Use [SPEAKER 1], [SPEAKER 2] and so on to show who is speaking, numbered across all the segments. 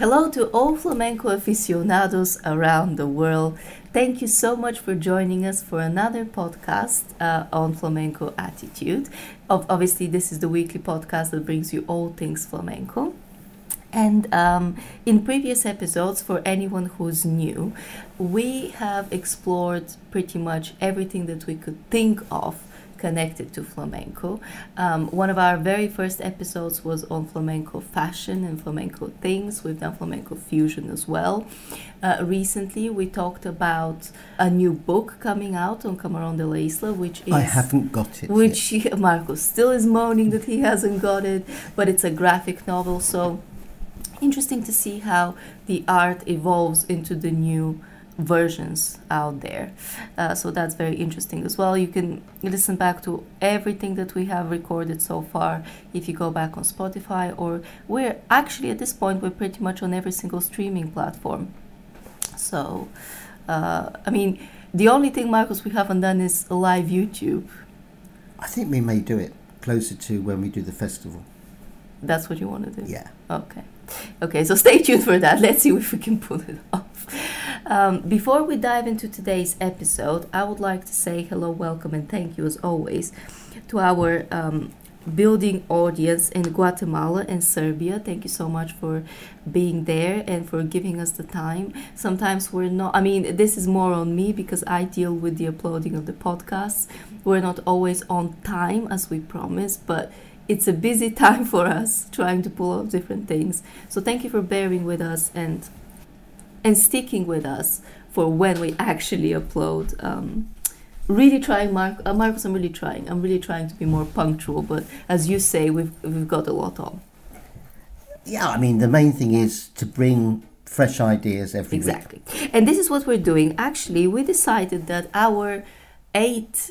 [SPEAKER 1] Hello to all flamenco aficionados around the world. Thank you so much for joining us for another podcast uh, on flamenco attitude. Ob- obviously, this is the weekly podcast that brings you all things flamenco. And um, in previous episodes, for anyone who's new, we have explored pretty much everything that we could think of connected to flamenco. Um, one of our very first episodes was on flamenco fashion and flamenco things. We've done flamenco fusion as well. Uh, recently, we talked about a new book coming out on Camarón de la Isla, which is
[SPEAKER 2] I haven't got it.
[SPEAKER 1] which he, Marcos still is moaning that he hasn't got it, but it's a graphic novel. So interesting to see how the art evolves into the new versions out there. Uh, so that's very interesting as well. You can listen back to everything that we have recorded so far if you go back on Spotify, or we're actually at this point, we're pretty much on every single streaming platform. So, uh, I mean, the only thing, Marcos, we haven't done is a live YouTube.
[SPEAKER 2] I think we may do it closer to when we do the festival.
[SPEAKER 1] That's what you want to do?
[SPEAKER 2] Yeah.
[SPEAKER 1] Okay. Okay, so stay tuned for that. Let's see if we can pull it off. Um, before we dive into today's episode, I would like to say hello, welcome, and thank you as always to our um, building audience in Guatemala and Serbia. Thank you so much for being there and for giving us the time. Sometimes we're not, I mean, this is more on me because I deal with the uploading of the podcasts. We're not always on time as we promise, but it's a busy time for us trying to pull off different things. So thank you for bearing with us and and sticking with us for when we actually upload. Um, really trying, Mark, uh, Marcus. I'm really trying. I'm really trying to be more punctual. But as you say, we've we've got a lot on.
[SPEAKER 2] Yeah, I mean, the main thing is to bring fresh ideas every week.
[SPEAKER 1] Exactly. And this is what we're doing. Actually, we decided that our eight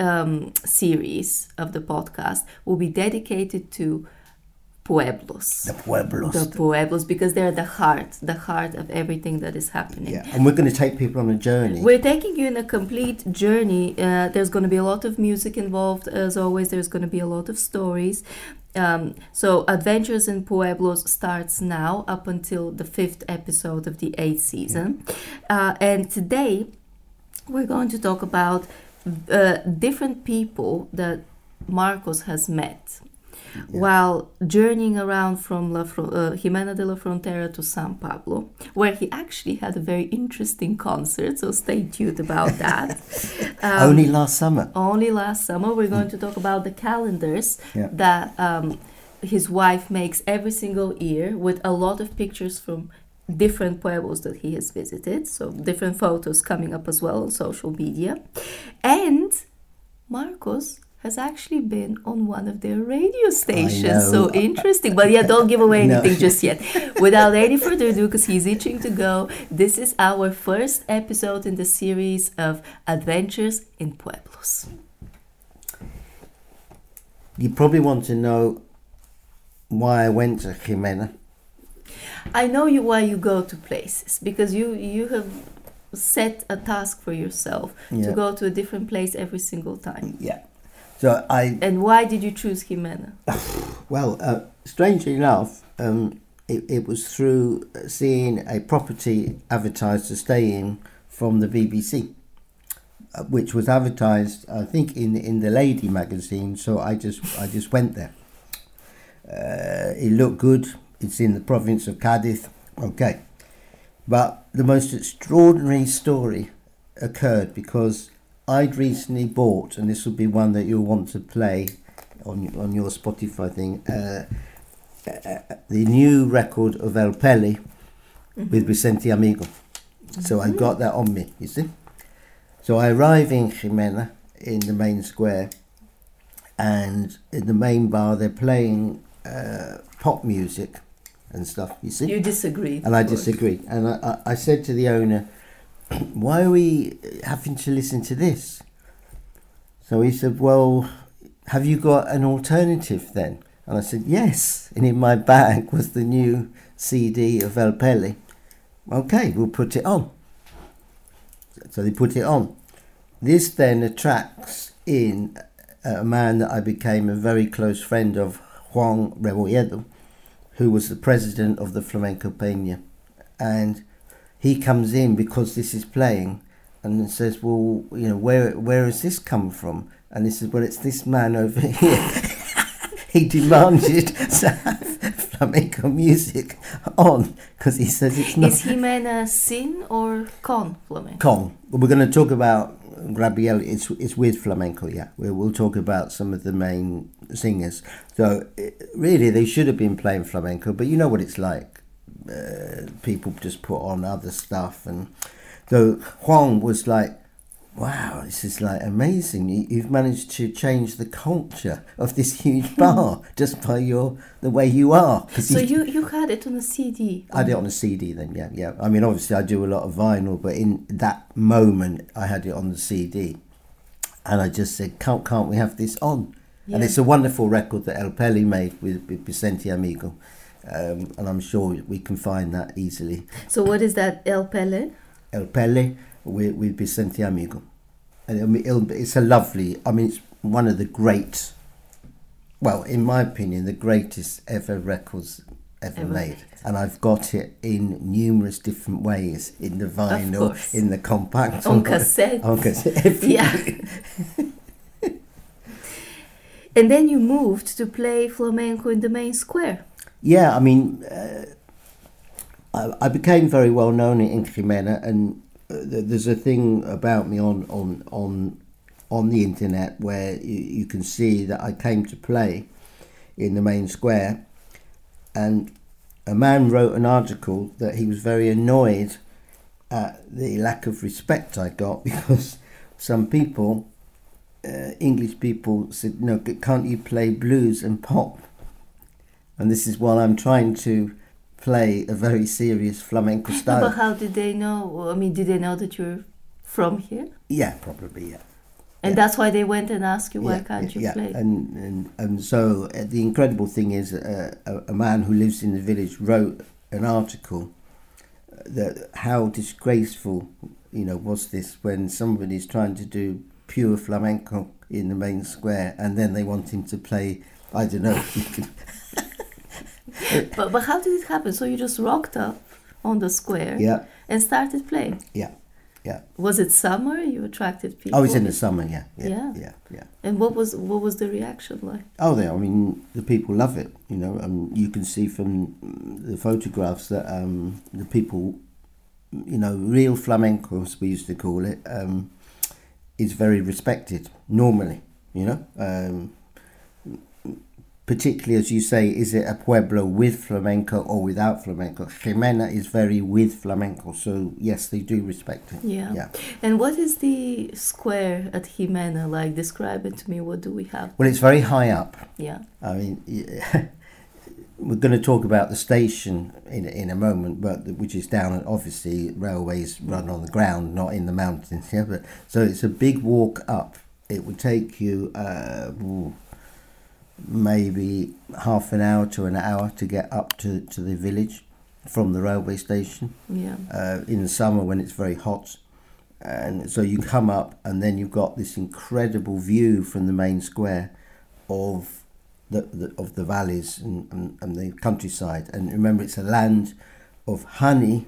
[SPEAKER 1] um, series of the podcast will be dedicated to pueblos.
[SPEAKER 2] The pueblos.
[SPEAKER 1] The pueblos, because they're the heart, the heart of everything that is happening.
[SPEAKER 2] yeah, and we're going to take people on a journey.
[SPEAKER 1] We're taking you in a complete journey. Uh, there's going to be a lot of music involved, as always. There's going to be a lot of stories. Um, so, Adventures in Pueblos starts now up until the fifth episode of the eighth season. Uh, and today, we're going to talk about uh, different people that Marcos has met while journeying around from La Fro- uh, Jimena de la Frontera to San Pablo, where he actually had a very interesting concert. So stay tuned about that. Um,
[SPEAKER 2] Only last summer.
[SPEAKER 1] only last summer, we're going to talk about the calendars
[SPEAKER 2] Yeah.
[SPEAKER 1] that um, his wife makes every single year with a lot of pictures from different pueblos that he has visited. So, different photos coming up as well on social media. And Marcos has actually been on one of their radio stations. So interesting. But yeah, don't give away
[SPEAKER 2] No.
[SPEAKER 1] anything just yet. Without any further ado, because he's itching to go, this is our first episode in the series of Adventures in Pueblos.
[SPEAKER 2] You probably want to know why I went to Jimena.
[SPEAKER 1] I know you why you go to places because you you have set a task for yourself
[SPEAKER 2] Yeah.
[SPEAKER 1] to go to a different place every single time.
[SPEAKER 2] Yeah. So I,
[SPEAKER 1] And why did you choose Jimena?
[SPEAKER 2] well, uh, strangely enough, um, it, it was through seeing a property advertised to stay in from the BBC, uh, which was advertised, I think, in in the Lady magazine. So I just I just went there. Uh, it looked good. It's in the province of Cadiz. Okay, but the most extraordinary story occurred because I'd recently bought, and this will be one that you'll want to play on on your Spotify thing. Uh, uh, the new record of El Pele with Vicente Amigo. So I got that on me, you see. So I arrive in Jimena in the main square, and in the main bar they're playing uh, pop music and stuff, you see.
[SPEAKER 1] You disagree.
[SPEAKER 2] And I disagreed. And I, I, I said to the owner, why are we having to listen to this? So he said, well, have you got an alternative then? And I said, yes. And in my bag was the new CD of El Pele. Okay, we'll put it on. So they put it on. This then attracts in a man that I became a very close friend of, Juan Rebolledo, who was the president of the Flamenco Peña, and he comes in because this is playing, and says, "Well, you know, where where has this come from?" And he says, "Well, it's this man over here." he demanded to have flamenco music on because he says it's not
[SPEAKER 1] Is he Jimena sin or con flamenco?
[SPEAKER 2] con. We're going to talk about Gabriel. It's it's with flamenco. Yeah, we we'll talk about some of the main singers. So eh, really, they should have been playing flamenco, but you know what it's like. Uh, people just put on other stuff, and so Juan was like, "Wow, this is like amazing! You, you've managed to change the culture of this huge bar just by your the way you are.
[SPEAKER 1] So you, you had it on a CD.
[SPEAKER 2] I did it on a CD then, yeah, yeah. I mean, obviously, I do a lot of vinyl, but in that moment, I had it on the CD, and I just said, "Can't, can't we have this on?" And it's a wonderful record that El Pele made with, with Vicente Amigo, um, and I'm sure we can find that easily.
[SPEAKER 1] So what is that El Pele?
[SPEAKER 2] El Pele with, with Vicente Amigo, and it's a lovely. I mean, it's one of the great. Well, in my opinion, the greatest ever records ever,
[SPEAKER 1] Ever
[SPEAKER 2] made.
[SPEAKER 1] made.
[SPEAKER 2] And I've got it in numerous different ways in the vinyl, in the compact,
[SPEAKER 1] On cassette.
[SPEAKER 2] on cassette.
[SPEAKER 1] Yeah. And then you moved to play flamenco in the main square.
[SPEAKER 2] Yeah, I mean, uh, I, I became very well known in Jimena, and uh, there's a thing about me on on on on the internet where you, you can see that I came to play in the main square, and a man wrote an article that he was very annoyed at the lack of respect I got because some people, uh, English people, said, "No, can't you play blues and pop?" And this is while I'm trying to play a very serious flamenco style.
[SPEAKER 1] But how did they know? I mean, did they know that you're from here?
[SPEAKER 2] yeah, probably, yeah.
[SPEAKER 1] And
[SPEAKER 2] Yeah.
[SPEAKER 1] that's why they went and asked you, why
[SPEAKER 2] yeah,
[SPEAKER 1] can't you
[SPEAKER 2] yeah.
[SPEAKER 1] play?
[SPEAKER 2] And, and and so uh, the incredible thing is, uh, a, a man who lives in the village wrote an article uh, that how disgraceful, you know, was this when somebody's trying to do pure flamenco in the main square, and then they want him to play. I don't know.
[SPEAKER 1] but, but how did it happen? So you just rocked up on the square
[SPEAKER 2] yeah,
[SPEAKER 1] and started playing.
[SPEAKER 2] yeah, yeah.
[SPEAKER 1] Was it summer? You attracted people.
[SPEAKER 2] I was in the summer. Yeah, yeah,
[SPEAKER 1] Yeah.
[SPEAKER 2] yeah, yeah.
[SPEAKER 1] And what was what was the reaction like?
[SPEAKER 2] Oh, they. I mean, the people love it. You know, um, you can see from the photographs that um, the people, you know, real flamenco, as we used to call it, um, is very respected normally. You know, um, particularly as you say, is it a pueblo with flamenco or without flamenco? Jimena is very with flamenco, so yes, they do respect it.
[SPEAKER 1] Yeah.
[SPEAKER 2] Yeah.
[SPEAKER 1] And what is the square at Jimena like? Describe it to me. What do we have?
[SPEAKER 2] Well, it's very high up.
[SPEAKER 1] Yeah.
[SPEAKER 2] I mean, yeah, we're going to talk about the station in in a moment, but which is down. And obviously, railways run on the ground, not in the mountains. Yeah, but so it's a big walk up. It would take you uh, ooh, maybe half an hour to an hour to get up to, to the village from the railway station
[SPEAKER 1] Yeah.
[SPEAKER 2] uh, in the summer when it's very hot. And so you come up, and then you've got this incredible view from the main square of the, the of the valleys and, and, and the countryside. And remember, it's a land of honey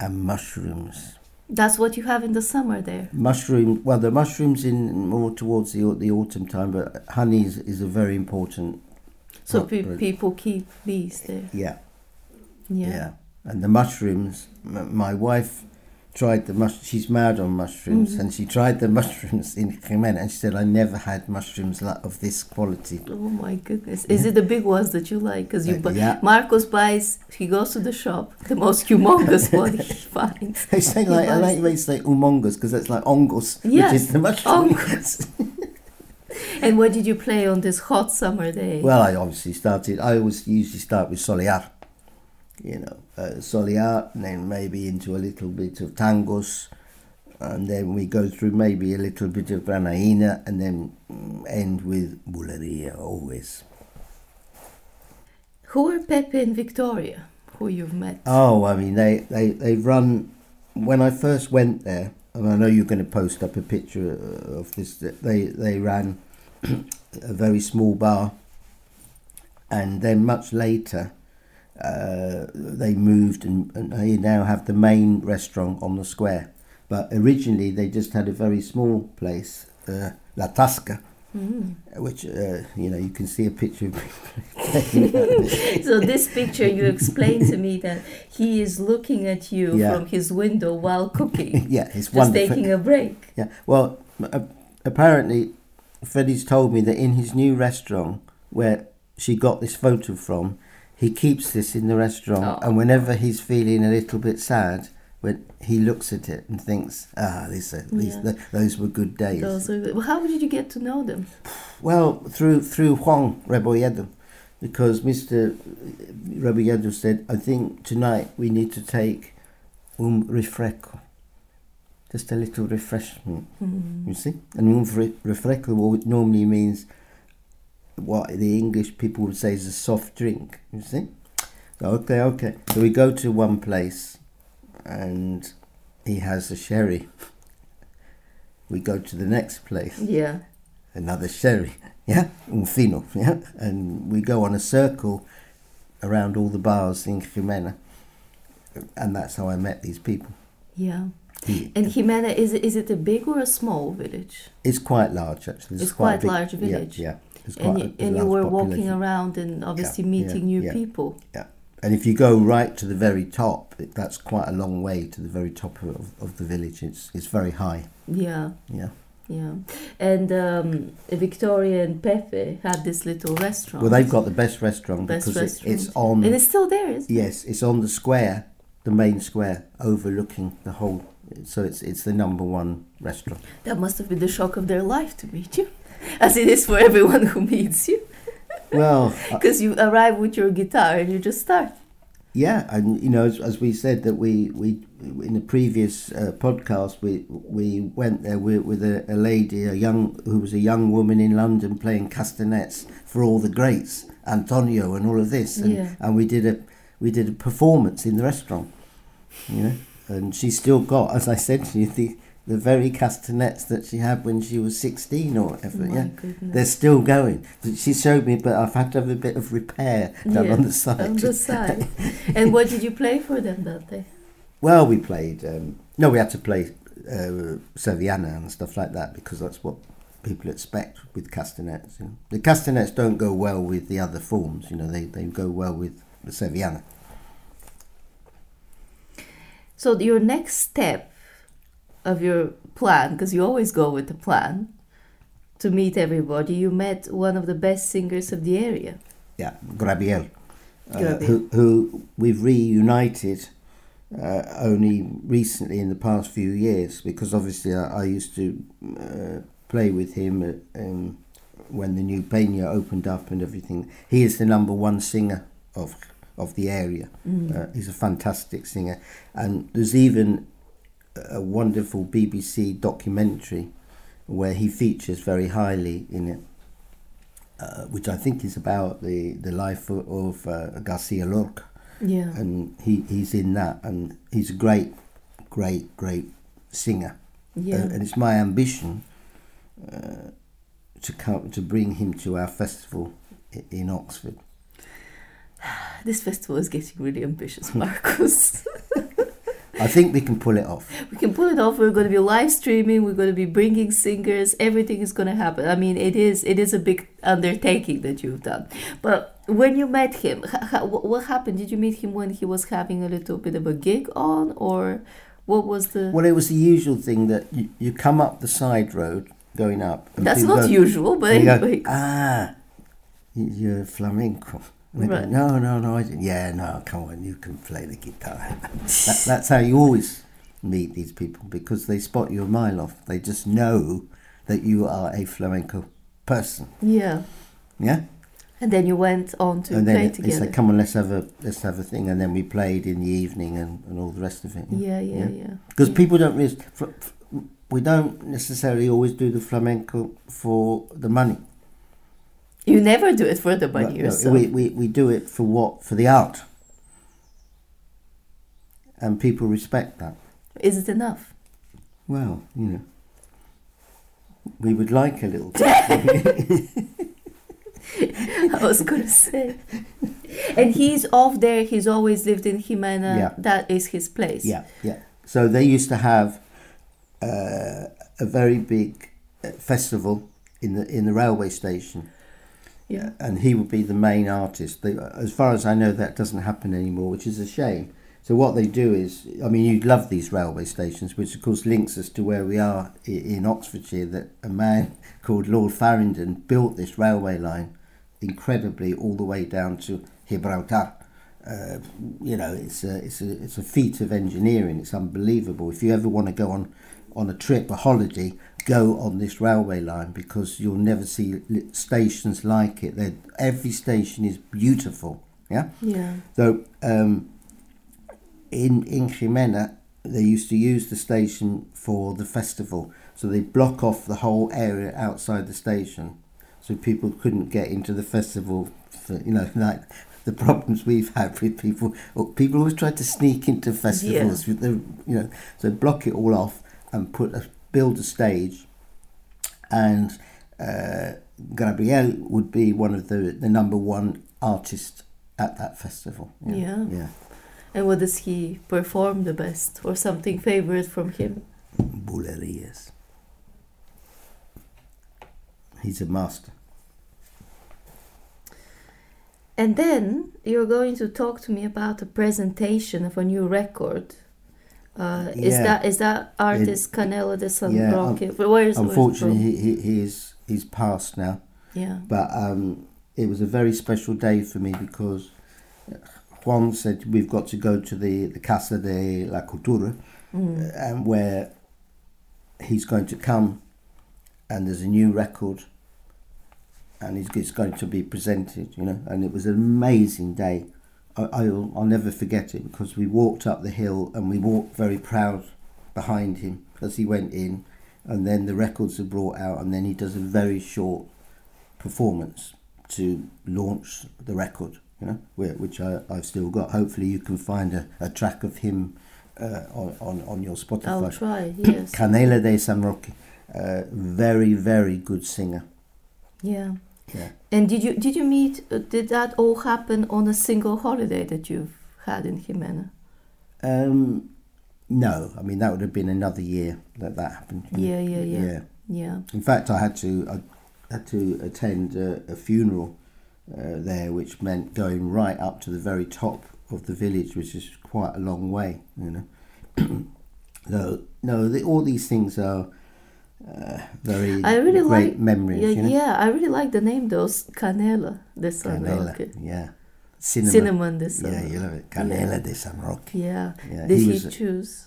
[SPEAKER 2] and mushrooms.
[SPEAKER 1] That's what you have in the summer there.
[SPEAKER 2] Mushroom, well, the mushrooms in more towards the the autumn time, but honey is, is a very important.
[SPEAKER 1] So pe- people keep bees there.
[SPEAKER 2] Yeah,
[SPEAKER 1] Yeah.
[SPEAKER 2] Yeah, and the mushrooms. My wife tried the mush. She's mad on mushrooms,
[SPEAKER 1] Mhm.
[SPEAKER 2] and she tried the mushrooms in Jimena, and she said, "I never had mushrooms like of this quality."
[SPEAKER 1] Oh my goodness. Is it the big ones that you like? Because you
[SPEAKER 2] Uh,
[SPEAKER 1] buy.
[SPEAKER 2] yeah.
[SPEAKER 1] Marcos buys, he goes to the shop, the most humongous one he finds.
[SPEAKER 2] They say like I like they say humongous because that's like ongos,
[SPEAKER 1] Yes,
[SPEAKER 2] which is the mushroom.
[SPEAKER 1] And what did you play on this hot summer day?
[SPEAKER 2] well, I obviously started. I always usually start with solear, you know, uh, solear, and then maybe into a little bit of tangos, and then we go through maybe a little bit of granaina, and then mm, end with buleria always.
[SPEAKER 1] Who are Pepe and Victoria, who you've met?
[SPEAKER 2] Oh, I mean, they, they, they run. When I first went there, and I know you're going to post up a picture of this, they, they ran a very small bar and then much later, uh, they moved and, and they now have the main restaurant on the square. But originally, they just had a very small place, uh, La Tasca,
[SPEAKER 1] Mm.
[SPEAKER 2] which uh, you know you can see a picture of.
[SPEAKER 1] so this picture you explained to me that he is looking at you
[SPEAKER 2] Yeah.
[SPEAKER 1] from his window while cooking
[SPEAKER 2] yeah, it's
[SPEAKER 1] just
[SPEAKER 2] wonderful.
[SPEAKER 1] taking a break
[SPEAKER 2] Yeah. Well, apparently, Freddie's told me that in his new restaurant, where she got this photo from, he keeps this in the restaurant,
[SPEAKER 1] Oh.
[SPEAKER 2] and whenever he's feeling a little bit sad, when he looks at it and thinks, "Ah, these, are, these
[SPEAKER 1] Yeah.
[SPEAKER 2] th those were good days."
[SPEAKER 1] Those are, well, how did you get to know them
[SPEAKER 2] Well, through through Juan Rebolledo, because Mr. Rebolledo said, "I think tonight we need to take un refresco, just a little refreshment."
[SPEAKER 1] Mm.
[SPEAKER 2] You see, and un fre- refresco normally means what the English people would say is a soft drink. You see, so, okay, okay. So we go to one place, and he has a sherry. We go to the next place
[SPEAKER 1] yeah
[SPEAKER 2] another sherry, yeah, un fino, yeah, and we go on a circle around all the bars in Jimena, and that's how I met these people.
[SPEAKER 1] yeah
[SPEAKER 2] He,
[SPEAKER 1] and Jimena is it, is it a big or a small village
[SPEAKER 2] it's quite large actually.
[SPEAKER 1] It's
[SPEAKER 2] a
[SPEAKER 1] quite
[SPEAKER 2] big-
[SPEAKER 1] large
[SPEAKER 2] yeah,
[SPEAKER 1] village.
[SPEAKER 2] Yeah, it's
[SPEAKER 1] and
[SPEAKER 2] quite
[SPEAKER 1] you, and you were
[SPEAKER 2] population.
[SPEAKER 1] walking around and obviously
[SPEAKER 2] Yeah,
[SPEAKER 1] meeting
[SPEAKER 2] yeah,
[SPEAKER 1] new
[SPEAKER 2] yeah.
[SPEAKER 1] people Yeah.
[SPEAKER 2] And if you go right to the very top, it, that's quite a long way to the very top of, of the village. It's it's very high.
[SPEAKER 1] yeah
[SPEAKER 2] Yeah.
[SPEAKER 1] yeah and um, Victoria and Pepe had this little restaurant
[SPEAKER 2] Well, they've got the best restaurant
[SPEAKER 1] Best
[SPEAKER 2] because it, it's on.
[SPEAKER 1] and it's still there isn't it?
[SPEAKER 2] Yes, it's on the square, the main square, overlooking the whole. So it's it's the number one restaurant.
[SPEAKER 1] That must have been the shock of their life to meet you, as it is for everyone who meets you.
[SPEAKER 2] Well, uh,
[SPEAKER 1] Because you arrive with your guitar and you just start.
[SPEAKER 2] yeah, and you know, as, as we said that we we in the previous uh, podcast we we went there with, with a, a lady, a young who was a young woman in London playing castanets for all the greats, Antonio and all of this, and,
[SPEAKER 1] Yeah.
[SPEAKER 2] and we did a we did a performance in the restaurant, you know, and she still got, as I said to you, the the very castanets that she had when she was sixteen or whatever. Yeah,
[SPEAKER 1] goodness.
[SPEAKER 2] they're still going. She showed me, but I've had to have a bit of repair done
[SPEAKER 1] Yeah,
[SPEAKER 2] on the side.
[SPEAKER 1] On the side. and what did you play for them that day?
[SPEAKER 2] Well, we played. Um, no, we had to play uh, Sevillana and stuff like that because that's what people expect with castanets. You know. The castanets don't go well with the other forms. You know, they, they go well with the Sevillana.
[SPEAKER 1] So your next step of your plan, because you always go with the plan, to meet everybody, you met one of the best singers of the area.
[SPEAKER 2] Yeah, Grabiel, uh,
[SPEAKER 1] Grabiel.
[SPEAKER 2] who, who we've reunited uh, only recently in the past few years because obviously I, I used to uh, play with him at, um, when the new Peña opened up and everything. He is the number one singer of of the area.
[SPEAKER 1] Mm.
[SPEAKER 2] Uh, he's a fantastic singer, and there's even a wonderful BBC documentary where he features very highly in it, uh, which I think is about the the life of, of uh, Garcia Lorca,
[SPEAKER 1] yeah.
[SPEAKER 2] and he, he's in that, and he's a great, great, great singer,
[SPEAKER 1] yeah.
[SPEAKER 2] Uh, and it's my ambition uh, to come to bring him to our festival in Oxford.
[SPEAKER 1] this festival is getting really ambitious, Marcos.
[SPEAKER 2] I think we can pull it off.
[SPEAKER 1] we can pull it off. We're going to be live streaming. We're going to be bringing singers. Everything is going to happen. I mean, it is it is a big undertaking that you've done. But when you met him, h- h- wh- what happened? Did you meet him when he was having a little bit of a gig on, or what was the?
[SPEAKER 2] Well, it was the usual thing that you, you come up the side road going up.
[SPEAKER 1] That's not
[SPEAKER 2] go-
[SPEAKER 1] usual, but
[SPEAKER 2] go, ah, you're flamenco. Go,
[SPEAKER 1] Right.
[SPEAKER 2] no, no, no. I didn't. Yeah, no, come on, you can play the guitar. that, that's how you always meet these people because they spot you a mile off. They just know that you are a flamenco person.
[SPEAKER 1] Yeah.
[SPEAKER 2] Yeah,
[SPEAKER 1] And then you went on to
[SPEAKER 2] and
[SPEAKER 1] play
[SPEAKER 2] then it, it's
[SPEAKER 1] together.
[SPEAKER 2] like, come on, let's have a let's have a thing, and then we played in the evening and, and all the rest of it.
[SPEAKER 1] yeah, yeah,
[SPEAKER 2] Yeah.
[SPEAKER 1] yeah.
[SPEAKER 2] because people don't really, we don't necessarily always do the flamenco for the money.
[SPEAKER 1] You never do it for the money
[SPEAKER 2] No, no,
[SPEAKER 1] yourself.
[SPEAKER 2] we, we, we do it for what? For the art. And people respect that.
[SPEAKER 1] Is it enough?
[SPEAKER 2] Well, you know, we would like a little.
[SPEAKER 1] I was gonna say. And he's off there. He's always lived in Jimena.
[SPEAKER 2] Yeah.
[SPEAKER 1] That is his place.
[SPEAKER 2] Yeah, yeah. So they used to have uh, a very big uh, festival in the in the railway station,
[SPEAKER 1] Yeah.
[SPEAKER 2] and he would be the main artist. They, as far as I know, that doesn't happen anymore, which is a shame. So what they do is, I mean, you'd love these railway stations, which of course links us to where we are in Oxfordshire. That a man called Lord Faringdon built this railway line, incredibly all the way down to Gibraltar. Uh, you know, it's a it's a it's a feat of engineering. It's unbelievable. If you ever want to go on on a trip, a holiday, go on this railway line because you'll never see stations like it. They're, every station is beautiful. Yeah.
[SPEAKER 1] Yeah.
[SPEAKER 2] So um, in in Jimena, they used to use the station for the festival. So they block off the whole area outside the station, so people couldn't get into the festival. For, you know, like the problems we've had with people. People always try to sneak into festivals with the, you know, so block it all off and put a, build a stage, and uh, Gabriel would be one of the the number one artists at that festival.
[SPEAKER 1] Yeah.
[SPEAKER 2] yeah.
[SPEAKER 1] And what does he perform the best, or something favorite from him?
[SPEAKER 2] Bulerías. He's a master.
[SPEAKER 1] And then you're going to talk to me about a presentation of a new record. Uh, is
[SPEAKER 2] Yeah.
[SPEAKER 1] that is that artist Canela de San
[SPEAKER 2] Yeah,
[SPEAKER 1] Roque? Where is where is
[SPEAKER 2] Unfortunately,
[SPEAKER 1] from?
[SPEAKER 2] he, he, he is he's passed now.
[SPEAKER 1] yeah.
[SPEAKER 2] But um, it was a very special day for me because Juan said we've got to go to the, the Casa de la Cultura,
[SPEAKER 1] Mm.
[SPEAKER 2] and where he's going to come, and there's a new record, and he's, it's going to be presented, you know. And it was an amazing day. I'll, I'll never forget it because we walked up the hill and we walked very proud behind him as he went in, and then the records are brought out, and then he does a very short performance to launch the record, you know, which I, I've still got. Hopefully, you can find a, a track of him uh, on, on, on your Spotify.
[SPEAKER 1] I'll try. Yes.
[SPEAKER 2] Canela de San Roque, uh, very, very good singer.
[SPEAKER 1] yeah.
[SPEAKER 2] Yeah.
[SPEAKER 1] And did you did you meet? Uh, did that all happen on a single holiday that you've had in Jimena?
[SPEAKER 2] Um, no, I mean, that would have been another year that that happened. know.
[SPEAKER 1] Yeah, yeah, yeah, yeah.
[SPEAKER 2] In fact, I had to I had to attend a, a funeral uh, there, which meant going right up to the very top of the village, which is quite a long way. You know, so no, the, all these things are uh, very
[SPEAKER 1] I really
[SPEAKER 2] great
[SPEAKER 1] like-
[SPEAKER 2] memories.
[SPEAKER 1] Yeah,
[SPEAKER 2] you know?
[SPEAKER 1] yeah. I really like the name those Canela de San
[SPEAKER 2] Canela,
[SPEAKER 1] Roque.
[SPEAKER 2] yeah, cinema.
[SPEAKER 1] Cinnamon de San
[SPEAKER 2] Yeah, you love it. Canela de San Roque.
[SPEAKER 1] Yeah.
[SPEAKER 2] Yeah,
[SPEAKER 1] Did
[SPEAKER 2] he
[SPEAKER 1] he, choose?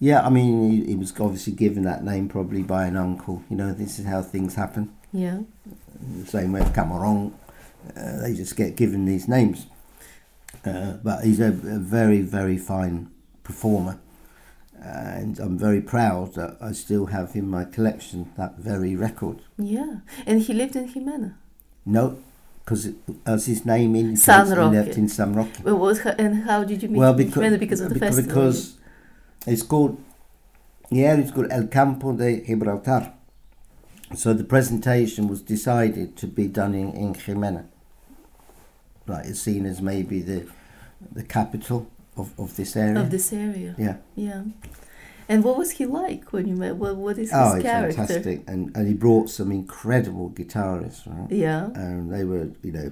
[SPEAKER 2] Yeah, I mean, he, he was obviously given that name probably by an uncle. You know, this is how things happen.
[SPEAKER 1] Yeah.
[SPEAKER 2] The same way Camarón, uh, they just get given these names. Uh, but he's a, a very, very fine performer. And I'm very proud that I still have in my collection that very record.
[SPEAKER 1] Yeah. And he lived in Jimena.
[SPEAKER 2] No, because as his name indicates,
[SPEAKER 1] San
[SPEAKER 2] he lived in San Roque.
[SPEAKER 1] Well, was and how did you meet
[SPEAKER 2] Well, because,
[SPEAKER 1] Jimena because of the
[SPEAKER 2] because,
[SPEAKER 1] festival?
[SPEAKER 2] because it's called, yeah, it's called El Campo de Gibraltar. So the presentation was decided to be done in, in Jimena. Like it's seen as maybe the the capital of, of this area.
[SPEAKER 1] of this area.
[SPEAKER 2] yeah.
[SPEAKER 1] Yeah. And what was he like when you met? What what is his
[SPEAKER 2] Oh,
[SPEAKER 1] character?
[SPEAKER 2] fantastic. And, and he brought some incredible guitarists, right?
[SPEAKER 1] Yeah.
[SPEAKER 2] And they were, you know,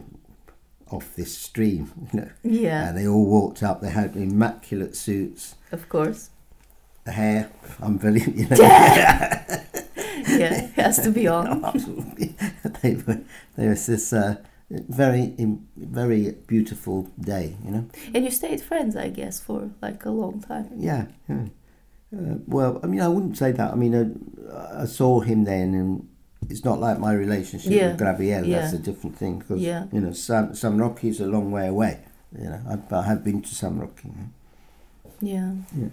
[SPEAKER 2] off this stream, you know.
[SPEAKER 1] Yeah.
[SPEAKER 2] And they all walked up, they had immaculate suits,
[SPEAKER 1] Of course.
[SPEAKER 2] the hair, unbelievable, you know.
[SPEAKER 1] Yeah. it Has to be on.
[SPEAKER 2] Absolutely. they were, there was this uh, very, very beautiful day, you know.
[SPEAKER 1] And you stayed friends, I guess, for like a long time.
[SPEAKER 2] Yeah, yeah. Uh, well, I mean, I wouldn't say that. I mean, uh, I saw him then, and it's not like my relationship
[SPEAKER 1] Yeah,
[SPEAKER 2] with Gabriel. That's a different thing because
[SPEAKER 1] Yeah.
[SPEAKER 2] you know, San, San Roque is a long way away. You know, I, I have been to San you know.
[SPEAKER 1] Yeah.
[SPEAKER 2] Yeah.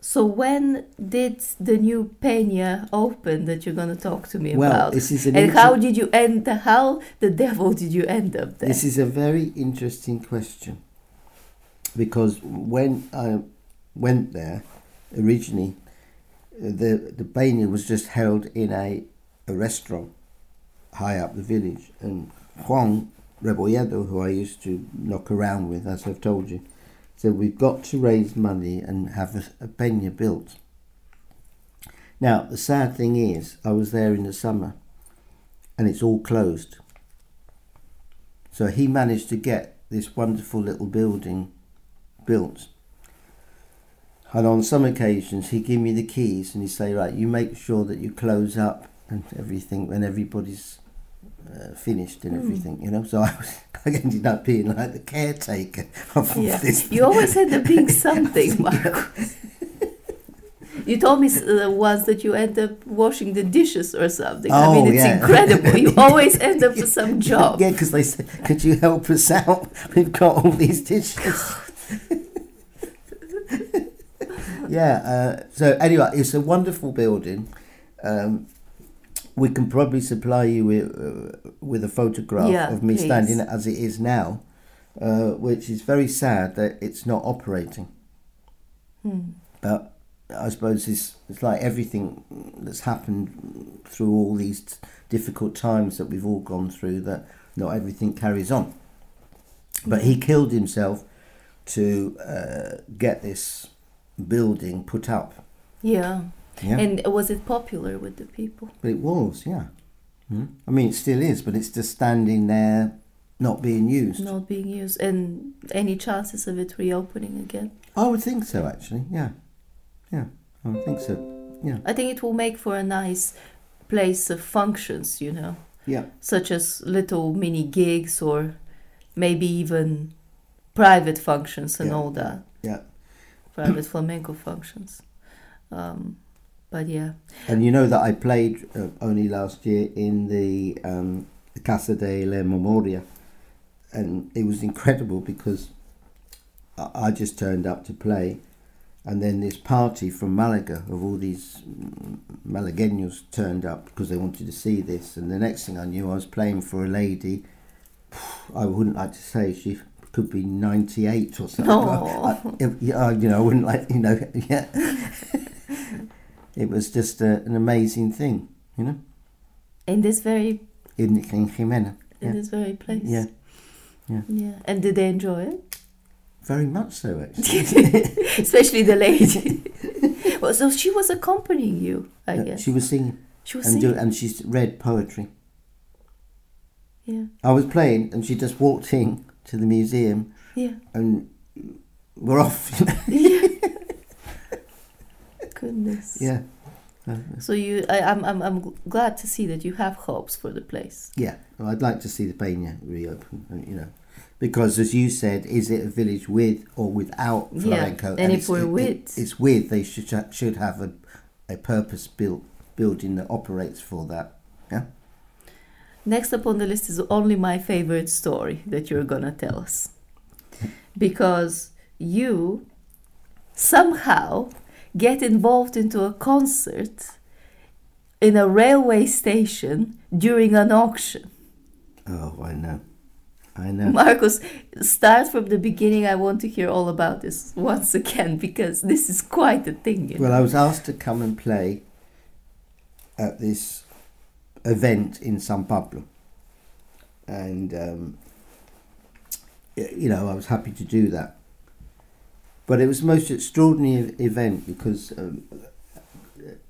[SPEAKER 1] So when did the new Peña open that you're gonna talk to me
[SPEAKER 2] Well,
[SPEAKER 1] about?
[SPEAKER 2] this is an
[SPEAKER 1] And how did you end? The how the devil did you end up there?
[SPEAKER 2] This is a very interesting question because when I went there originally, the the Peña was just held in a a restaurant, high up the village. And Juan Rebolledo, who I used to knock around with, as I've told you, said we've got to raise money and have a, a peña built. Now, the sad thing is, I was there in the summer and it's all closed. So he managed to get this wonderful little building built. And on some occasions, he'd give me the keys and he'd say, Right, you make sure that you close up and everything when everybody's uh, finished and
[SPEAKER 1] Mm.
[SPEAKER 2] everything, you know. So I, was, I ended up being like the caretaker of
[SPEAKER 1] Yeah.
[SPEAKER 2] this.
[SPEAKER 1] You always end up being something, Marco. You told me uh, once that you end up washing the dishes or something. Oh, I mean,
[SPEAKER 2] Oh,
[SPEAKER 1] it's
[SPEAKER 2] yeah.
[SPEAKER 1] incredible. You always end up with some job.
[SPEAKER 2] Yeah, because they said, "Could you help us out? We've got all these dishes." yeah. Uh, so anyway, it's a wonderful building. Um, we can probably supply you with uh, with a photograph
[SPEAKER 1] Yeah,
[SPEAKER 2] of me
[SPEAKER 1] please.
[SPEAKER 2] standing as it is now, uh, which is very sad that it's not operating.
[SPEAKER 1] Hmm.
[SPEAKER 2] But I suppose it's it's like everything that's happened through all these t- difficult times that we've all gone through. That not everything carries on. But he killed himself to uh, get this building put up.
[SPEAKER 1] Yeah.
[SPEAKER 2] Yeah,
[SPEAKER 1] And was it popular with the people?
[SPEAKER 2] but it was, yeah. Mm. I mean, it still is, but it's just standing there, not being used.
[SPEAKER 1] Not being used. And any chances of it reopening again?
[SPEAKER 2] I would think so, actually. Yeah, yeah, I would think so. Yeah,
[SPEAKER 1] I think it will make for a nice place of functions, you know,
[SPEAKER 2] yeah,
[SPEAKER 1] such as little mini gigs or maybe even private functions and
[SPEAKER 2] Yeah.
[SPEAKER 1] all that.
[SPEAKER 2] yeah.
[SPEAKER 1] Private flamenco functions. Um, but yeah.
[SPEAKER 2] And you know that I played uh, only last year in the um, Casa de la Memoria, and it was incredible because I, I just turned up to play, and then this party from Malaga of all these Malagueños turned up because they wanted to see this, and the next thing I knew, I was playing for a lady. I wouldn't like to say she could be ninety eight or something.
[SPEAKER 1] Oh.
[SPEAKER 2] I, yeah, you know, I wouldn't like you know, yeah. It was just a, an amazing thing, you know,
[SPEAKER 1] In this very
[SPEAKER 2] in, in Jimena.
[SPEAKER 1] in
[SPEAKER 2] Yeah.
[SPEAKER 1] this very place.
[SPEAKER 2] Yeah,
[SPEAKER 1] Yeah. Yeah. And did they enjoy it?
[SPEAKER 2] very much so actually.
[SPEAKER 1] Especially the lady. well, so she was accompanying you, I
[SPEAKER 2] Yeah,
[SPEAKER 1] guess.
[SPEAKER 2] She was singing
[SPEAKER 1] She was
[SPEAKER 2] and,
[SPEAKER 1] singing.
[SPEAKER 2] do, and she's read poetry.
[SPEAKER 1] yeah.
[SPEAKER 2] I was playing and she just walked in to the museum
[SPEAKER 1] Yeah.
[SPEAKER 2] and we're off. You know?
[SPEAKER 1] Goodness.
[SPEAKER 2] yeah,
[SPEAKER 1] So you, I, I'm, I'm, I'm glad to see that you have hopes for the place.
[SPEAKER 2] yeah. Well, I'd like to see the Peña reopen. uh, You know, because as you said, is it a village with or without
[SPEAKER 1] Yeah,
[SPEAKER 2] flamenco?
[SPEAKER 1] and if
[SPEAKER 2] it's-
[SPEAKER 1] we're
[SPEAKER 2] it-
[SPEAKER 1] with-
[SPEAKER 2] it's with. They should should have a a purpose built building that operates for that. Yeah.
[SPEAKER 1] Next up on the list is only my favorite story that you're gonna tell us, because you somehow get involved into a concert in a railway station during an auction.
[SPEAKER 2] Oh, I know, I know.
[SPEAKER 1] Marcos, start from the beginning. I want to hear all about this once again because this is quite a thing. You
[SPEAKER 2] Well,
[SPEAKER 1] know?
[SPEAKER 2] I was asked to come and play at this event in San Pablo, and um, you know I was happy to do that. But it was the most extraordinary event because, um,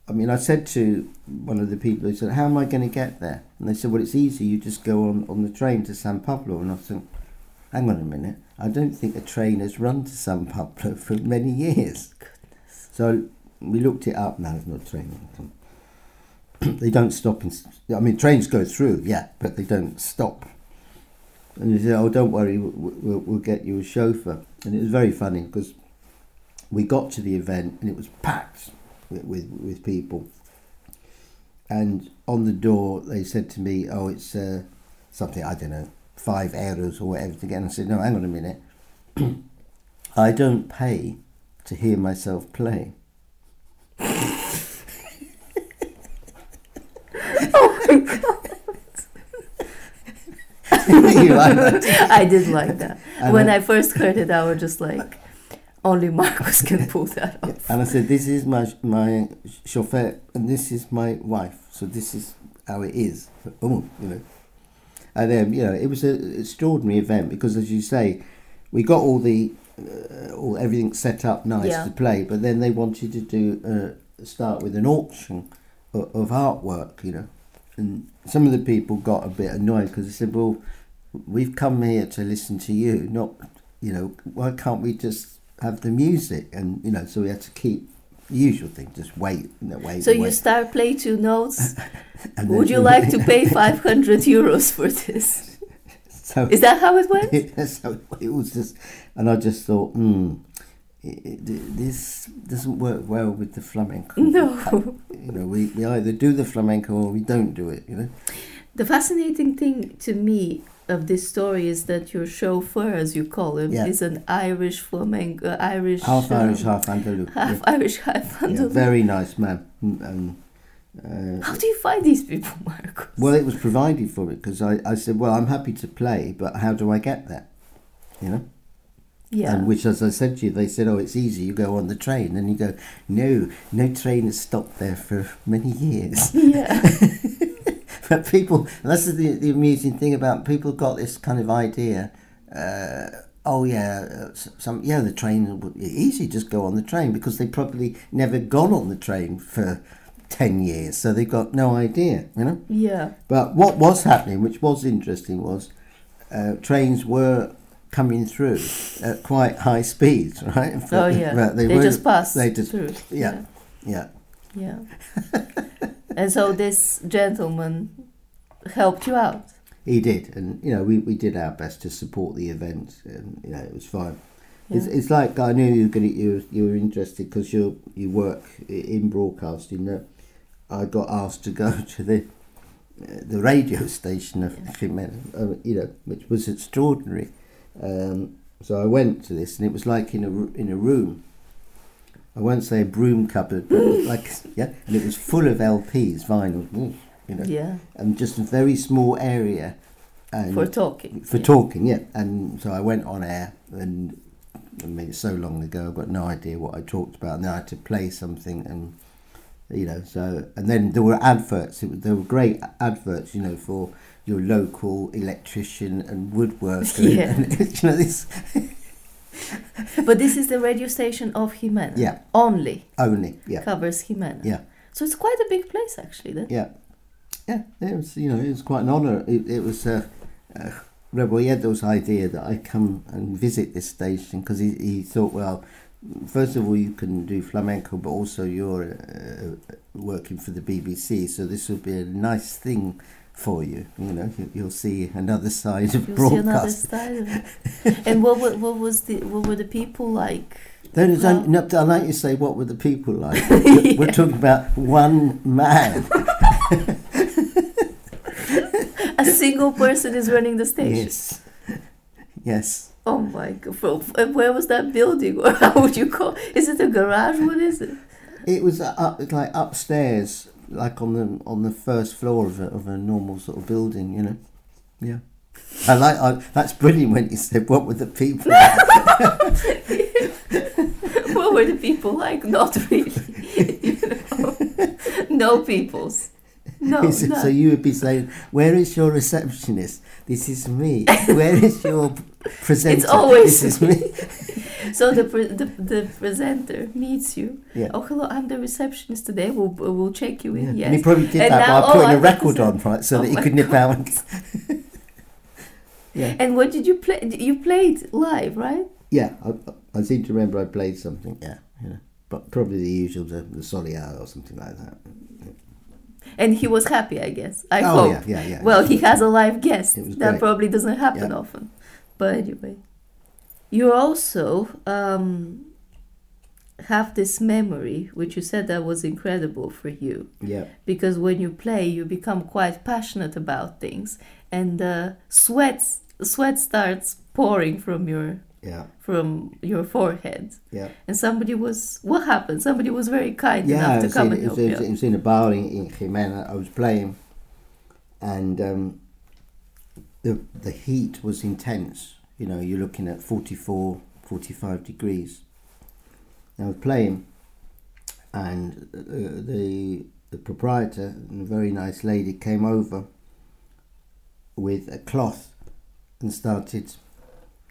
[SPEAKER 2] I mean, I said to one of the people, they said, "How am I going to get there?" And they said, "Well, it's easy. You just go on on the train to San Pablo." And I thought, "Hang on a minute. I don't think a train has run to San Pablo for many years." So we looked it up. No, there's no train. they don't stop. In, I mean, trains go through, yeah, but they don't stop. And they said, "Oh, don't worry, we'll, we'll, we'll get you a chauffeur." And it was very funny because we got to the event and it was packed with with, with people. And on the door, they said to me, "Oh, it's uh, something I don't know, five euros or whatever to get." And I said, "No, hang on a minute. I don't pay to hear myself play." Like?
[SPEAKER 1] I did like that.
[SPEAKER 2] And
[SPEAKER 1] when
[SPEAKER 2] I-
[SPEAKER 1] I first heard it, I was just like, only Marcos can pull that off.
[SPEAKER 2] And I said, "This is my my chauffeur, and this is my wife. So this is how it is. Oh, you know. And then you know it was an extraordinary event because, as you say, we got all the uh, all everything set up nice
[SPEAKER 1] Yeah.
[SPEAKER 2] to play, but then they wanted to do uh, start with an auction of, of artwork, you know, and some of the people got a bit annoyed because they said, "Well, we've come here to listen to you, not you know, why can't we just have the music?" And you know, so we had to keep usual thing, just wait, you know, wait.
[SPEAKER 1] So
[SPEAKER 2] wait.
[SPEAKER 1] you start play two notes.
[SPEAKER 2] And
[SPEAKER 1] Would you like to pay 500 euros for this?
[SPEAKER 2] So
[SPEAKER 1] Is that how it went?
[SPEAKER 2] so it was just, and I just thought, hmm, this doesn't work well with the flamenco.
[SPEAKER 1] No.
[SPEAKER 2] You know, we, we either do the flamenco or we don't do it. You know.
[SPEAKER 1] The fascinating thing to me of this story is that your chauffeur, as you call him,
[SPEAKER 2] Yeah.
[SPEAKER 1] is an Irish flamenco, uh, Irish,
[SPEAKER 2] Half Irish,
[SPEAKER 1] um,
[SPEAKER 2] half Andalus.
[SPEAKER 1] half
[SPEAKER 2] yeah.
[SPEAKER 1] Irish, half
[SPEAKER 2] Yeah, very nice man. And, uh,
[SPEAKER 1] How do you find these people, Marcos?
[SPEAKER 2] well, it was provided for me because I, I said, well, I'm happy to play, but how do I get there? You know.
[SPEAKER 1] yeah.
[SPEAKER 2] And which, as I said to you, they said, "Oh, it's easy. You go on the train." And you go, "No, no train has stopped there for many years."
[SPEAKER 1] yeah.
[SPEAKER 2] But people, and that's the, the amusing thing about people got this kind of idea. Uh, oh yeah, uh, some yeah, the train would be easy. Just go on the train because they probably never gone on the train for ten years, so they've got no idea. You know.
[SPEAKER 1] Yeah.
[SPEAKER 2] But what was happening, which was interesting, was uh, trains were coming through at quite high speeds, right?
[SPEAKER 1] Oh yeah.
[SPEAKER 2] But
[SPEAKER 1] they
[SPEAKER 2] weren't-
[SPEAKER 1] just passed
[SPEAKER 2] They just,
[SPEAKER 1] through.
[SPEAKER 2] yeah, yeah.
[SPEAKER 1] Yeah. and so this gentleman helped you out.
[SPEAKER 2] He did, and you know, we, we did our best to support the event, and you know, it was fine. It's,
[SPEAKER 1] Yeah.
[SPEAKER 2] it's like I knew you were to, you you were interested because you you work in broadcasting. That I got asked to go to the uh, the radio station of Jimenez, uh, you know, which was extraordinary. Um, so I went to this, and it was like in a in a room. I won't say a broom cupboard, but like yeah, and it was full of LPs, vinyl, you know,
[SPEAKER 1] Yeah.
[SPEAKER 2] and just a very small area. And
[SPEAKER 1] For talking.
[SPEAKER 2] for
[SPEAKER 1] yeah.
[SPEAKER 2] talking, yeah. And so I went on air, and I mean, it's so long ago, I've got no idea what I talked about. And then I had to play something, and you know, so and then there were adverts. It there were great adverts, you know, for your local electrician and woodworker.
[SPEAKER 1] Yeah.
[SPEAKER 2] And, you know, this
[SPEAKER 1] But this is the radio station of Jimena.
[SPEAKER 2] Yeah.
[SPEAKER 1] Only
[SPEAKER 2] only, yeah,
[SPEAKER 1] covers Jimena.
[SPEAKER 2] yeah,
[SPEAKER 1] So it's quite a big place actually then.
[SPEAKER 2] yeah, yeah. It was, you know, it was quite an honour. It, it was. Uh, uh, Rebolledo's idea that I come and visit this station because he, he thought, well, first of all, you can do flamenco, but also you're uh, working for the BBC, so this would be a nice thing for you. You know, you- you'll see another side of
[SPEAKER 1] You'll see another
[SPEAKER 2] broadcast.
[SPEAKER 1] side of and what, wa- what was the what were the people like?
[SPEAKER 2] Then it's
[SPEAKER 1] Well-
[SPEAKER 2] only, no, I like you say, what were the people like? We're- We're talking about one man.
[SPEAKER 1] A single person is running the stage.
[SPEAKER 2] yes, yes.
[SPEAKER 1] Oh my god! Where was that building, or how would you call? Is it a garage? What is it?
[SPEAKER 2] It was uh, up, like upstairs, like on the on the first floor of a, of a normal sort of building, you know. Yeah, I like. I, that's brilliant when you said, "What were the people?"
[SPEAKER 1] what were the people like? Not really. you know? No peoples. No,
[SPEAKER 2] it-
[SPEAKER 1] no.
[SPEAKER 2] so you would be saying, "Where is your receptionist? This is me. Where is your presenter?
[SPEAKER 1] always
[SPEAKER 2] this is me."
[SPEAKER 1] So the, pre- the the presenter meets you.
[SPEAKER 2] Yeah.
[SPEAKER 1] Oh, hello! I'm the receptionist today. We'll we'll check you in.
[SPEAKER 2] Yeah.
[SPEAKER 1] Yes.
[SPEAKER 2] And he probably did
[SPEAKER 1] And
[SPEAKER 2] that
[SPEAKER 1] now-
[SPEAKER 2] by
[SPEAKER 1] oh,
[SPEAKER 2] putting a record on, right, so
[SPEAKER 1] Oh
[SPEAKER 2] that he could nip out. and- yeah,
[SPEAKER 1] And what did you play? You played live, right?
[SPEAKER 2] yeah. I, I seem to remember I played something. Yeah, you know, but probably the usual, the, the solear or something like that.
[SPEAKER 1] And he was happy, I guess. I
[SPEAKER 2] oh
[SPEAKER 1] hope.
[SPEAKER 2] yeah, yeah, yeah.
[SPEAKER 1] Well, he has a live guest. That probably doesn't happen
[SPEAKER 2] Yeah.
[SPEAKER 1] often. But anyway, you also um, have this memory, which you said that was incredible for you,
[SPEAKER 2] yeah.
[SPEAKER 1] because when you play, you become quite passionate about things, and uh, sweat sweat starts pouring from your
[SPEAKER 2] Yeah,
[SPEAKER 1] from your forehead.
[SPEAKER 2] yeah,
[SPEAKER 1] And somebody was what happened? Somebody was very kind
[SPEAKER 2] yeah.
[SPEAKER 1] enough to come
[SPEAKER 2] in,
[SPEAKER 1] and help
[SPEAKER 2] it, was,
[SPEAKER 1] you.
[SPEAKER 2] it was in a bar in, in Jimena. I was playing, and um, the the heat was intense. You know, you're looking at 44, 45 degrees. And I was playing, and uh, the the proprietor, a very nice lady, came over with a cloth and started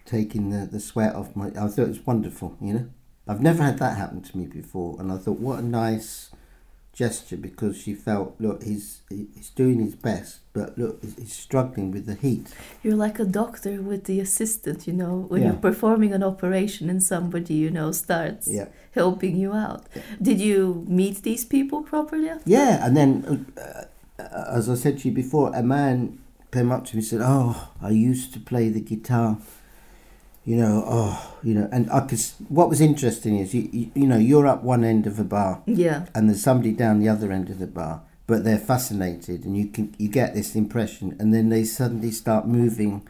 [SPEAKER 2] taking the, the sweat off my. I thought it was wonderful, you know. I've never had that happen to me before, and I thought, what a nice gesture because she felt, look, he's he's doing his best, but look, he's, struggling with the heat.
[SPEAKER 1] You're like a doctor with the assistant, you know, when
[SPEAKER 2] Yeah.
[SPEAKER 1] you're performing an operation and somebody, you know, starts
[SPEAKER 2] Yeah.
[SPEAKER 1] helping you out. Did you meet these people properly?
[SPEAKER 2] Yeah, and then, uh, uh, as I said to you before, a man came up to me and said, "Oh, I used to play the guitar." You know, oh, you know, and I could. What was interesting is, you, you, you know, you're up one end of a bar,
[SPEAKER 1] Yeah.
[SPEAKER 2] and there's somebody down the other end of the bar, but they're fascinated, and you can you get this impression, and then they suddenly start moving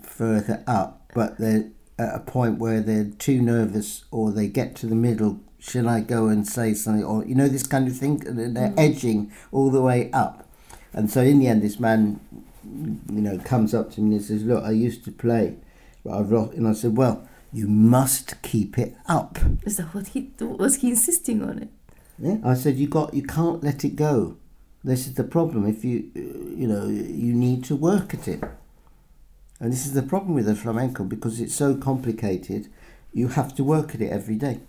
[SPEAKER 2] further up, but they're at a point where they're too nervous, or they get to the middle. Shall I go and say something, or you know this kind of thing? And they're mm-hmm. edging all the way up, and so in the end, this man, you know, comes up to me and says, "Look, I used to play, but I've lost." And I said, "Well, you must keep it up."
[SPEAKER 1] Is that what he was he insisting on it?
[SPEAKER 2] Yeah, I said you got you can't let it go. This is the problem. If you you know you need to work at it, and this is the problem with the flamenco because it's so complicated. You have to work at it every day.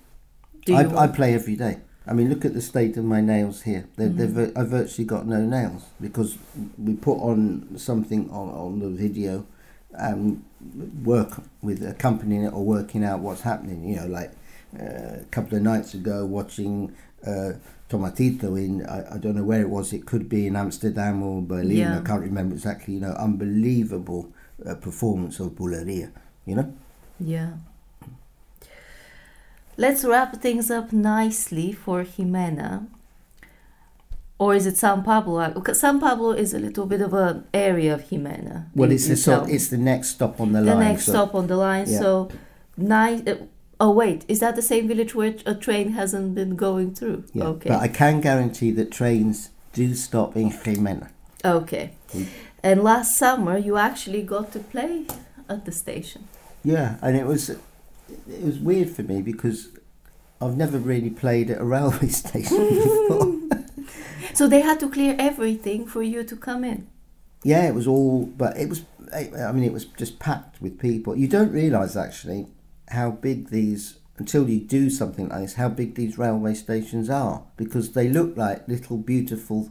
[SPEAKER 1] Do
[SPEAKER 2] I, I play every day. I mean, look at the state of my nails here. They're, they're
[SPEAKER 1] Mhm.
[SPEAKER 2] I've virtually got no nails because we put on something on, on the video and work with accompanying it or working out what's happening. You know, like uh, a couple of nights ago, watching uh, Tomatito in, I, I don't know where it was, it could be in Amsterdam or Berlin,
[SPEAKER 1] Yeah.
[SPEAKER 2] I can't remember exactly, you know, unbelievable uh, performance of Buleria, you know?
[SPEAKER 1] Yeah. Let's wrap things up nicely for Jimena. Or is it San Pablo? Because San Pablo is a little bit of an area of Jimena.
[SPEAKER 2] Well,
[SPEAKER 1] You-
[SPEAKER 2] it's the sort, it's the next stop on the,
[SPEAKER 1] the
[SPEAKER 2] line.
[SPEAKER 1] The next
[SPEAKER 2] so-
[SPEAKER 1] stop on the line.
[SPEAKER 2] Yeah.
[SPEAKER 1] So, nice. Uh, oh wait, is that the same village where a train hasn't been going through?
[SPEAKER 2] Yeah,
[SPEAKER 1] Okay.
[SPEAKER 2] but I can guarantee that trains do stop in Jimena.
[SPEAKER 1] okay.
[SPEAKER 2] Mm.
[SPEAKER 1] And last summer, you actually got to play at the station.
[SPEAKER 2] Yeah, and it was it was weird for me because I've never really played at a railway station before.
[SPEAKER 1] So they had to clear everything for you to come in.
[SPEAKER 2] yeah, it was all, but it was. I mean, it was just packed with people. You don't realise actually how big these until you do something like this. How big these railway stations are because they look like little beautiful.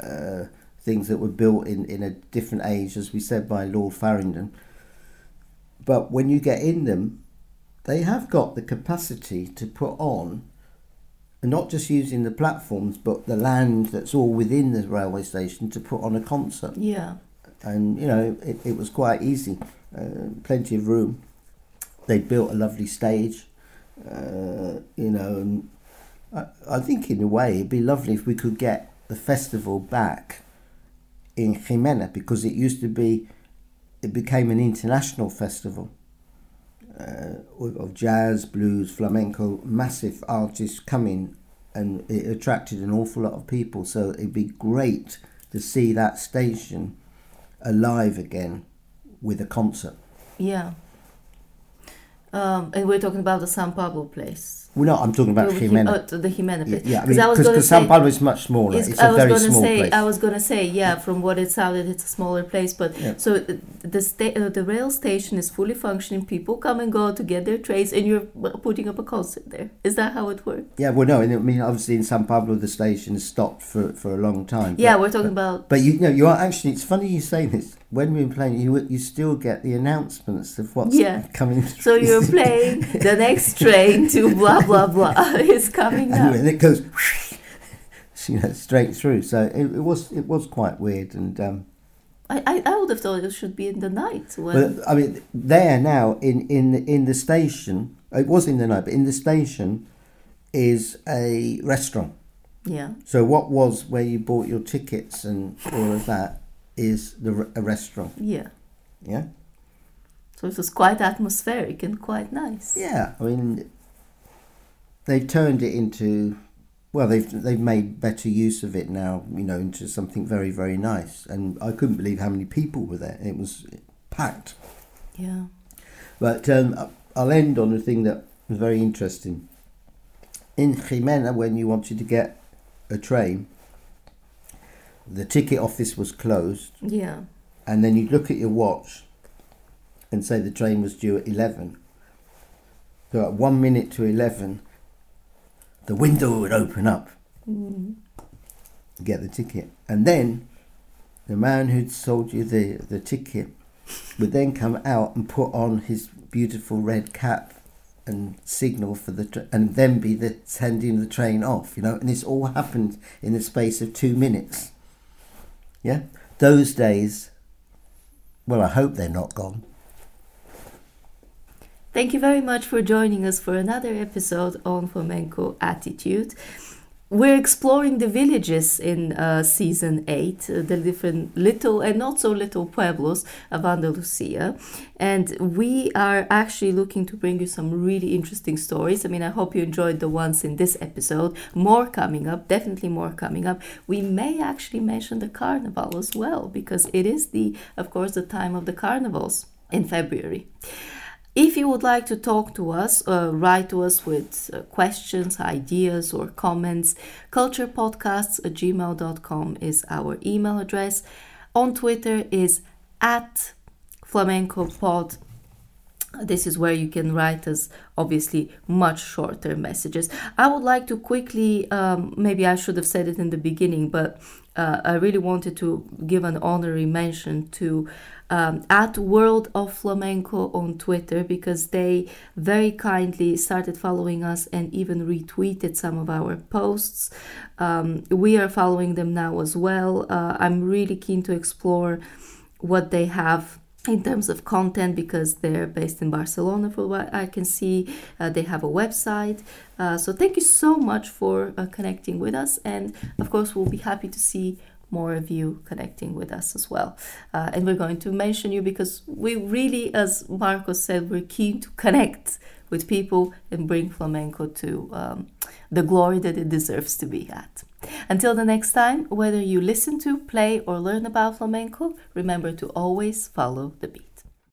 [SPEAKER 2] Uh, things that were built in, in a different age, as we said by Lord Faringdon. But when you get in them, they have got the capacity to put on, not just using the platforms, but the land that's all within the railway station to put on a concert.
[SPEAKER 1] Yeah.
[SPEAKER 2] And, you know, it, it was quite easy, uh, plenty of room. They built a lovely stage, uh, you know, and I, I think in a way it'd be lovely if we could get the festival back in Jimena because it used to be, it became an international festival of of jazz, blues, flamenco, massive artists coming, and it attracted an awful lot of people. So it'd be great to see that station alive again with a concert.
[SPEAKER 1] Yeah. Um, and we're talking about the San Pablo place.
[SPEAKER 2] Well, no, I'm talking about
[SPEAKER 1] Well, Jim-
[SPEAKER 2] Jimena.
[SPEAKER 1] oh, the Jimena
[SPEAKER 2] Yeah,
[SPEAKER 1] place.
[SPEAKER 2] yeah, I
[SPEAKER 1] 'Cause
[SPEAKER 2] mean,
[SPEAKER 1] I
[SPEAKER 2] because San
[SPEAKER 1] say-
[SPEAKER 2] Pablo is much smaller.
[SPEAKER 1] It's,
[SPEAKER 2] It's,
[SPEAKER 1] I
[SPEAKER 2] a
[SPEAKER 1] was
[SPEAKER 2] very small
[SPEAKER 1] say,
[SPEAKER 2] place.
[SPEAKER 1] I was gonna say, yeah. From what it sounded, it's a smaller place. But
[SPEAKER 2] Yeah.
[SPEAKER 1] so uh, the sta- uh, the rail station is fully functioning. People come and go to get their trains, and you're putting up a concert there. Is that how it works?
[SPEAKER 2] yeah, well, no, I mean, obviously in San Pablo the station stopped for, for a long time.
[SPEAKER 1] yeah,
[SPEAKER 2] but-
[SPEAKER 1] we're talking about.
[SPEAKER 2] But you know, you are actually. It's funny you say this. When we're playing, you you still get the announcements of what's
[SPEAKER 1] Yeah.
[SPEAKER 2] coming. Through.
[SPEAKER 1] So you're playing the next train to blah blah blah is coming
[SPEAKER 2] and,
[SPEAKER 1] up.
[SPEAKER 2] and it goes, you know, straight through. So it, it was it was quite weird, and um,
[SPEAKER 1] I, I, I would have thought it should be in the night when
[SPEAKER 2] but I mean, there now in in in the station, it was in the night, but in the station is a restaurant.
[SPEAKER 1] yeah
[SPEAKER 2] So what was where you bought your tickets and all of that is the a restaurant.
[SPEAKER 1] yeah.
[SPEAKER 2] Yeah.
[SPEAKER 1] So it was quite atmospheric and quite nice.
[SPEAKER 2] Yeah, I mean, they've turned it into, well, they've they've made better use of it now. You know, into something very very nice. And I couldn't believe how many people were there. It was packed.
[SPEAKER 1] Yeah.
[SPEAKER 2] But um, I'll end on a thing that was very interesting. In Jimena, when you wanted to get a train, the ticket office was closed,
[SPEAKER 1] Yeah.
[SPEAKER 2] and then you'd look at your watch and say the train was due at 11. So at one minute to 11, the window would open up,
[SPEAKER 1] Mm.
[SPEAKER 2] get the ticket. And then the man who'd sold you the, the ticket would then come out and put on his beautiful red cap and signal for the tra- and then be the sending the train off you know and this all happened in the space of two minutes yeah those days well i hope they're not gone
[SPEAKER 1] Thank you very much for joining us for another episode on Flamenco Attitude. We're exploring the villages in uh, season 8, uh, the different little and not so little pueblos of Andalusia. And we are actually looking to bring you some really interesting stories. I mean, I hope you enjoyed the ones in this episode. More coming up, definitely more coming up. We may actually mention the carnival as well, because it is the, of course, the time of the carnivals in February. If you would like to talk to us, uh, write to us with uh, questions, ideas, or comments, culturepodcasts at gmail.com is our email address. On Twitter is at flamencopod. This is where you can write us, obviously, much shorter messages. I would like to quickly, um, maybe I should have said it in the beginning, but uh, I really wanted to give an honorary mention to um, at World of Flamenco on Twitter because they very kindly started following us and even retweeted some of our posts. Um, we are following them now as well. Uh, I'm really keen to explore what they have in terms of content because they're based in Barcelona, for what I can see. Uh, they have a website. Uh, so thank you so much for uh, connecting with us. And of course, we'll be happy to see more of you connecting with us as well. Uh, and we're going to mention you because we really, as Marcos said, we're keen to connect with people and bring flamenco to um, the glory that it deserves to be at. Until the next time, whether you listen to, play, or learn about flamenco, remember to always follow the beat.